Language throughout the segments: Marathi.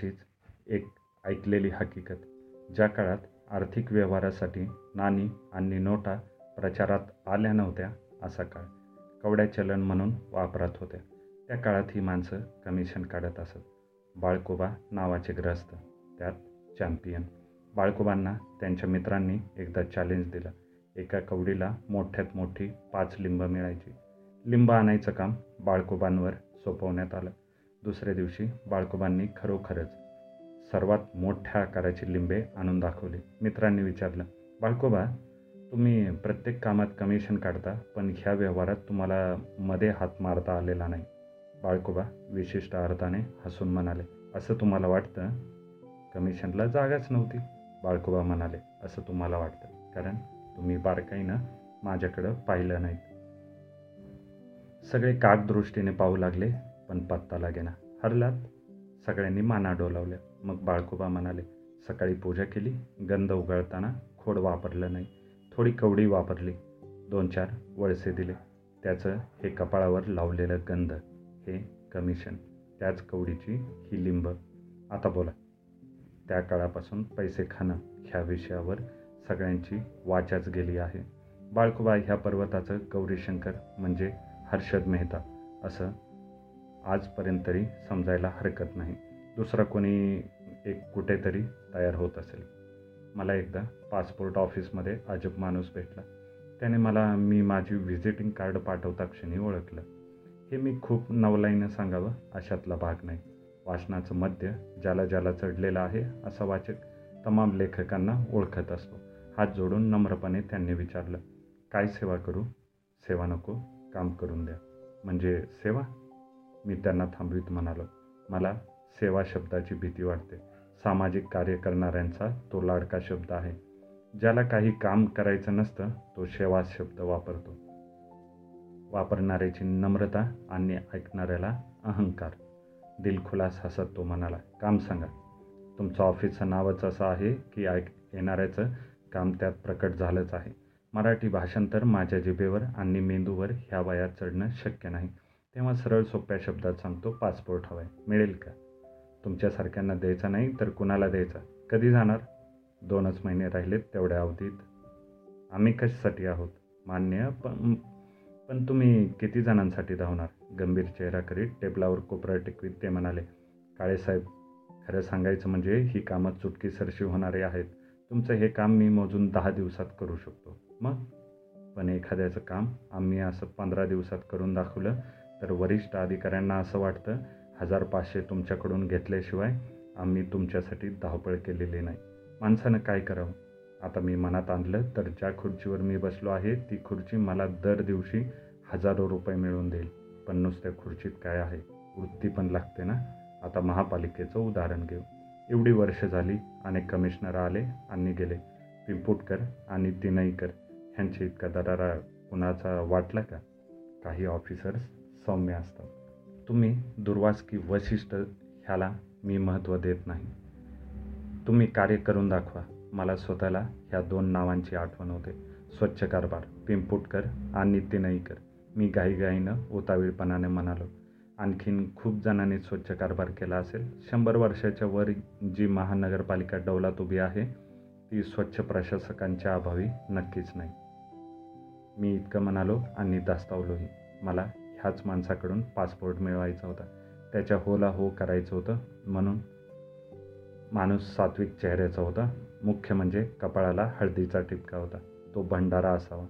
अशीच एक ऐकलेली हकीकत ज्या काळात आर्थिक व्यवहारासाठी नाणी आणि नोटा प्रचारात आल्या नव्हत्या असा काळ कवड्या चलन म्हणून वापरात होत्या त्या काळात ही माणसं कमिशन काढत असत. बाळकोबा नावाचे ग्रस्त त्यात चॅम्पियन बाळकोबांना त्यांच्या मित्रांनी एकदा चॅलेंज दिलं. एका कवडीला मोठ्यात मोठी पाच लिंब मिळायची. लिंब आणायचं काम बाळकोबांवर सोपवण्यात आलं. दुसऱ्या दिवशी बाळकोबांनी खरोखरच सर्वात मोठ्या आकाराची लिंबे आणून दाखवले. मित्रांनी विचारलं बाळकोबा तुम्ही प्रत्येक कामात कमिशन काढता पण ह्या व्यवहारात तुम्हाला मध्ये हात मारता आलेला नाही. बाळकोबा विशिष्ट अर्थाने हसून म्हणाले असं तुम्हाला वाटतं? कमिशनला जागाच नव्हती बाळकोबा म्हणाले असं तुम्हाला वाटतं. कारण तुम्ही बारकाईनं माझ्याकडं पाहिलं नाहीत. सगळे काकदृष्टीने पाहू लागले. पण पत्ता लागेना हरलात. सगळ्यांनी माना डोलावल्या. मग बाळकोबा म्हणाले सकाळी पूजा केली. गंध उगाळताना खोड वापरलं नाही. थोडी कवडी वापरली. दोन चार वळसे दिले. त्याचं हे कपाळावर लावलेलं गंध हे कमिशन. त्याच कवडीची ही लिंब. आता बोला. त्या काळापासून पैसे खाणं ह्या विषयावर सगळ्यांची वाचाच गेली आहे. बाळकोबा ह्या पर्वताचं गौरीशंकर म्हणजे हर्षद मेहता असं आजपर्यंत तरी समजायला हरकत नाही. दुसरा कोणी एक कुठेतरी तयार होत असेल. मला एकदा पासपोर्ट ऑफिसमध्ये अजब माणूस भेटला. त्याने मला मी माझी व्हिजिटिंग कार्ड पाठवता क्षणी ओळखलं. हे मी खूप नवलाईनं सांगावं अशातला भाग नाही. वाचनाचं मध्य ज्याला ज्याला चढलेलं आहे असा वाचक तमाम लेखकांना ओळखत असतो. हात जोडून नम्रपणे त्यांनी विचारलं काय सेवा करू? सेवा नको काम करून द्या. म्हणजे सेवा? मी त्यांना थांबवीत म्हणालो. मला सेवा शब्दाची भीती वाटते. सामाजिक कार्य करणाऱ्यांचा तो लाडका शब्द आहे. ज्याला काही काम करायचं नसतं तो सेवा शब्द वापरतो. वापरणाऱ्याची नम्रता आणि ऐकणाऱ्याला अहंकार. दिलखुलास हसत तो म्हणाला काम सांगा. तुमचं ऑफिसचं नावच असं आहे की ऐक येणाऱ्याचं काम त्यात प्रकट झालंच आहे. मराठी भाषांतर माझ्या जिभेवर आणि मेंदूवर ह्या वयात चढणं शक्य नाही. तेव्हा सरळ सोप्या शब्दात सांगतो पासपोर्ट हवा आहे मिळेल का? तुमच्यासारख्यांना द्यायचा नाही तर कुणाला द्यायचा? कधी जाणार? दोनच महिने राहिलेत तेवढ्या अवधीत. आम्ही कशासाठी आहोत? मान्य पण पण तुम्ही किती जणांसाठी धावणार? गंभीर चेहरा करीत टेबलावर कोपरा टेकवीत ते म्हणाले काळेसाहेब खरं सांगायचं म्हणजे ही कामं चुटकीसरशी होणारे आहेत. तुमचं हे काम मी मोजून दहा दिवसात करू शकतो. मग? पण एखाद्याचं काम आम्ही असं पंधरा दिवसात करून दाखवलं तर वरिष्ठ अधिकाऱ्यांना असं वाटतं हजार पाचशे तुमच्याकडून घेतल्याशिवाय आम्ही तुमच्यासाठी धावपळ केलेली नाही. माणसानं काय करावं? आता मी मनात आणलं तर ज्या खुर्चीवर मी बसलो आहे ती खुर्ची मला दर दिवशी हजारो रुपये मिळवून देईल. पण नुसत्या खुर्चीत काय आहे? वृत्ती पण लागते ना? आता महापालिकेचं उदाहरण घेऊ. एवढी वर्ष झाली अनेक कमिशनर आले आणि गेले. पिंपुटकर आणि तिनईकर ह्यांची इतका दरारा कुणाचा वाटला का? काही ऑफिसर्स सौम्य असतात. तुम्ही दुर्वास की वशिष्ठ ह्याला मी महत्त्व देत नाही. तुम्ही कार्य करून दाखवा. मला स्वतःला ह्या दोन नावांची आठवण होते. स्वच्छ कारभार पिंपुटकर आणि तिनईकर मी घाईघाईनं उतावीळपणाने म्हणालो आणखीन खूप जणांनी स्वच्छ कारभार केला असेल. शंभर वर्षाच्या वर जी महानगरपालिका डौलात उभी आहे ती स्वच्छ प्रशासकांच्या अभावी नक्कीच नाही. मी इतकं म्हणालो आणि दास्तावलोही. मला ह्याच माणसाकडून पासपोर्ट मिळवायचा होता. त्याच्या होला हो करायचं होतं. म्हणून माणूस सात्विक चेहऱ्याचा होता. मुख्य म्हणजे कपाळाला हळदीचा टिपका होता. तो भंडारा असावा.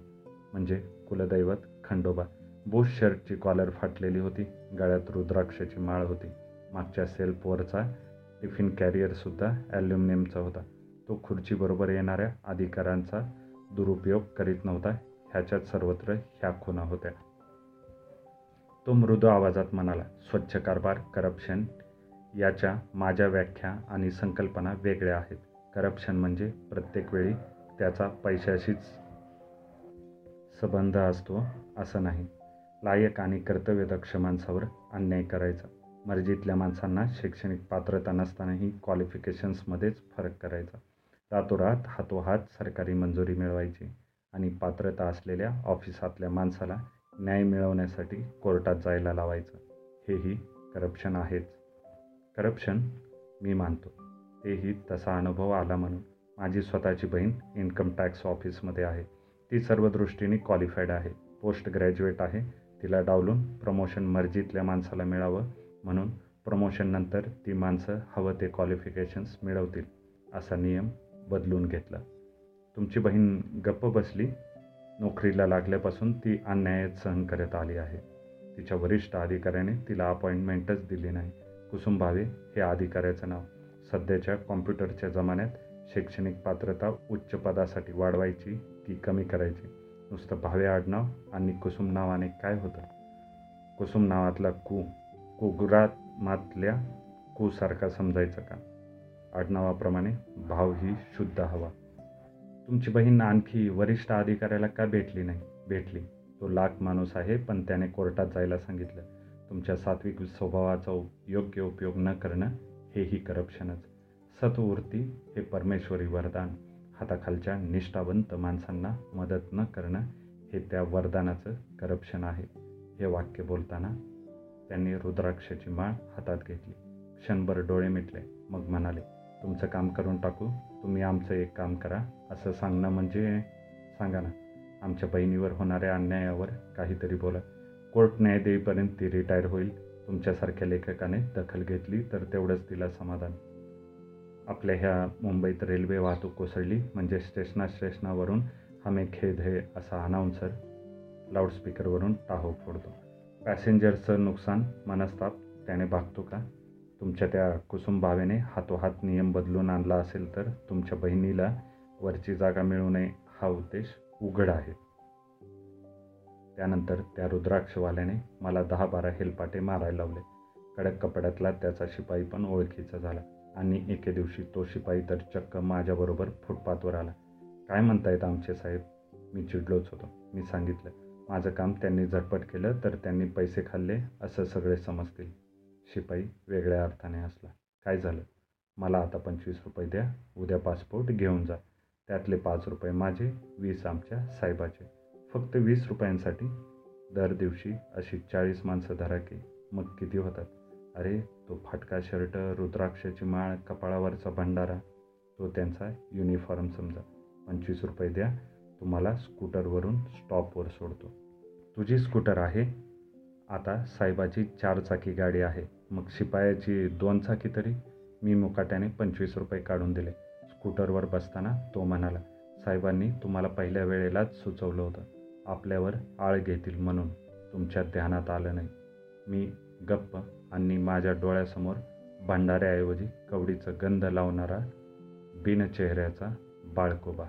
म्हणजे कुलदैवत खंडोबा. बुश शर्टची कॉलर फाटलेली होती. गळ्यात रुद्राक्षाची माळ होती. मागच्या सेल्फवरचा टिफिन कॅरियरसुद्धा ॲल्युमिनियमचा होता. तो खुर्चीबरोबर येणाऱ्या अधिकारांचा दुरुपयोग करीत नव्हता. ह्याच्यात सर्वत्र ह्या खुणा होत्या. तो मृदू आवाजात म्हणाला स्वच्छ कारभार करप्शन याच्या माझ्या व्याख्या आणि संकल्पना वेगळ्या आहेत. करप्शन म्हणजे प्रत्येक वेळी त्याचा पैशाशीच संबंध असतो असं नाही. लायक आणि कर्तव्यदक्ष माणसावर अन्याय करायचा. मर्जीतल्या माणसांना शैक्षणिक पात्रता नसतानाही क्वालिफिकेशन्समध्येच फरक करायचा. रातोरात हातोहात सरकारी मंजुरी मिळवायची आणि पात्रता असलेल्या ऑफिसातल्या माणसाला न्याय मिळवण्यासाठी कोर्टात जायला लावायचं. हेही करप्शन आहेच. करप्शन मी मानतो. तेही तसा अनुभव आला म्हणून माझी स्वतःची बहीण इन्कम टॅक्स ऑफिसमध्ये आहे. ती सर्व दृष्टीने क्वालिफाईड आहे. पोस्ट ग्रॅज्युएट आहे. तिला डावलून प्रमोशन मर्जीतल्या माणसाला मिळावं म्हणून प्रमोशननंतर ती माणसं हवं ते क्वालिफिकेशन्स मिळवतील असा नियम बदलून घेतला. तुमची बहीण गप्प बसली? नोकरीला लागल्यापासून ती अन्यायच सहन करत आली आहे. तिच्या वरिष्ठ अधिकाऱ्याने तिला अपॉइंटमेंटच दिली नाही. कुसुम भावे हे अधिकाऱ्याचं नाव सध्याच्या कॉम्प्युटरच्या जमान्यात शैक्षणिक पात्रता उच्च पदासाठी वाढवायची की कमी करायची? नुसतं भावे आडनाव आणि कुसुम नावाने काय होतं? कुसुम नावातला कु कुगुरात मातल्या कुसारखा समजायचं का? आडनावाप्रमाणे भाव ही शुद्ध हवा. तुमची बहीण आणखी वरिष्ठ अधिकाऱ्याला का भेटली नाही? भेटली. तो लाख माणूस आहे पण त्याने कोर्टात जायला सांगितलं. तुमच्या सात्विक स्वभावाचा योग्य उपयोग न करणं हेही करप्शनच. सत्ववृत्ती हे परमेश्वरी वरदान. हाताखालच्या निष्ठावंत माणसांना मदत न करणं हे त्या वरदानाचं करप्शन आहे. हे वाक्य बोलताना त्यांनी रुद्राक्षाची माळ हातात घेतली. क्षणभर डोळे मिटले. मग म्हणाले तुमचं काम करून टाकू. तुम्ही आमचं एक काम करा. असं सांगणं म्हणजे सांगा ना आमच्या बहिणीवर होणाऱ्या अन्यायावर काहीतरी बोला. कोर्ट न्याय देईपर्यंत ती रिटायर होईल. तुमच्यासारख्या लेखकाने दखल घेतली तर तेवढंच तिला समाधान. आपल्या ह्या मुंबईत रेल्वे वाहतूक कोसळली म्हणजे स्टेशना स्टेशनावरून हमे खेद हे असा अनाऊन्सर लाऊडस्पीकरवरून टाहो फोडतो. पॅसेंजरचं नुकसान मनस्ताप त्याने भागतो का? तुमच्या त्या कुसुम भावेने हातोहात नियम बदलून आणला असेल तर तुमच्या बहिणीला वरची जागा मिळू नये हा उद्देश उघड आहे. त्यानंतर त्या रुद्राक्षवाल्याने मला दहा बारा हेलपाटे मारायला लावले. कडक कपड्यातला त्याचा शिपाई पण ओळखीचा झाला आणि एके दिवशी तो शिपाई तर चक्क माझ्याबरोबर फुटपाथवर आला. काय म्हणतायत आमचे साहेब? मी चिडलोच होतो. मी सांगितलं माझं काम त्यांनी झटपट केलं तर त्यांनी पैसे खाल्ले असं सगळे समजतील. शिपाई वेगळ्या अर्थाने असला. काय झालं? मला आता पंचवीस रुपये द्या. उद्या पासपोर्ट घेऊन जा. त्यातले पाच रुपये माझे वीस आमच्या साहेबाचे. फक्त वीस रुपयांसाठी दर दिवशी अशी चाळीस माणसं धरा की मग किती होतात? अरे तो फाटका शर्ट रुद्राक्षाची माळ कपाळावरचा भंडारा तो त्यांचा युनिफॉर्म समजा. पंचवीस रुपये द्या. तुम्हाला स्कूटरवरून स्टॉपवर सोडतो. तुझी स्कूटर आहे. आता साहेबाची चारचाकी गाडी आहे. मग शिपायाची दोन चाकी तरी. मी मुकाट्याने पंचवीस रुपये काढून दिले. स्कूटरवर बसताना तो म्हणाला साहेबांनी तुम्हाला पहिल्या वेळेलाच सुचवलं होतं. आपल्यावर आळ घेतील म्हणून तुमच्या ध्यानात आलं नाही. मी गप्प आणि माझ्या डोळ्यासमोर भंडाऱ्याऐवजी कवडीचं गंध लावणारा बिनचेहऱ्याचा बाळकोबा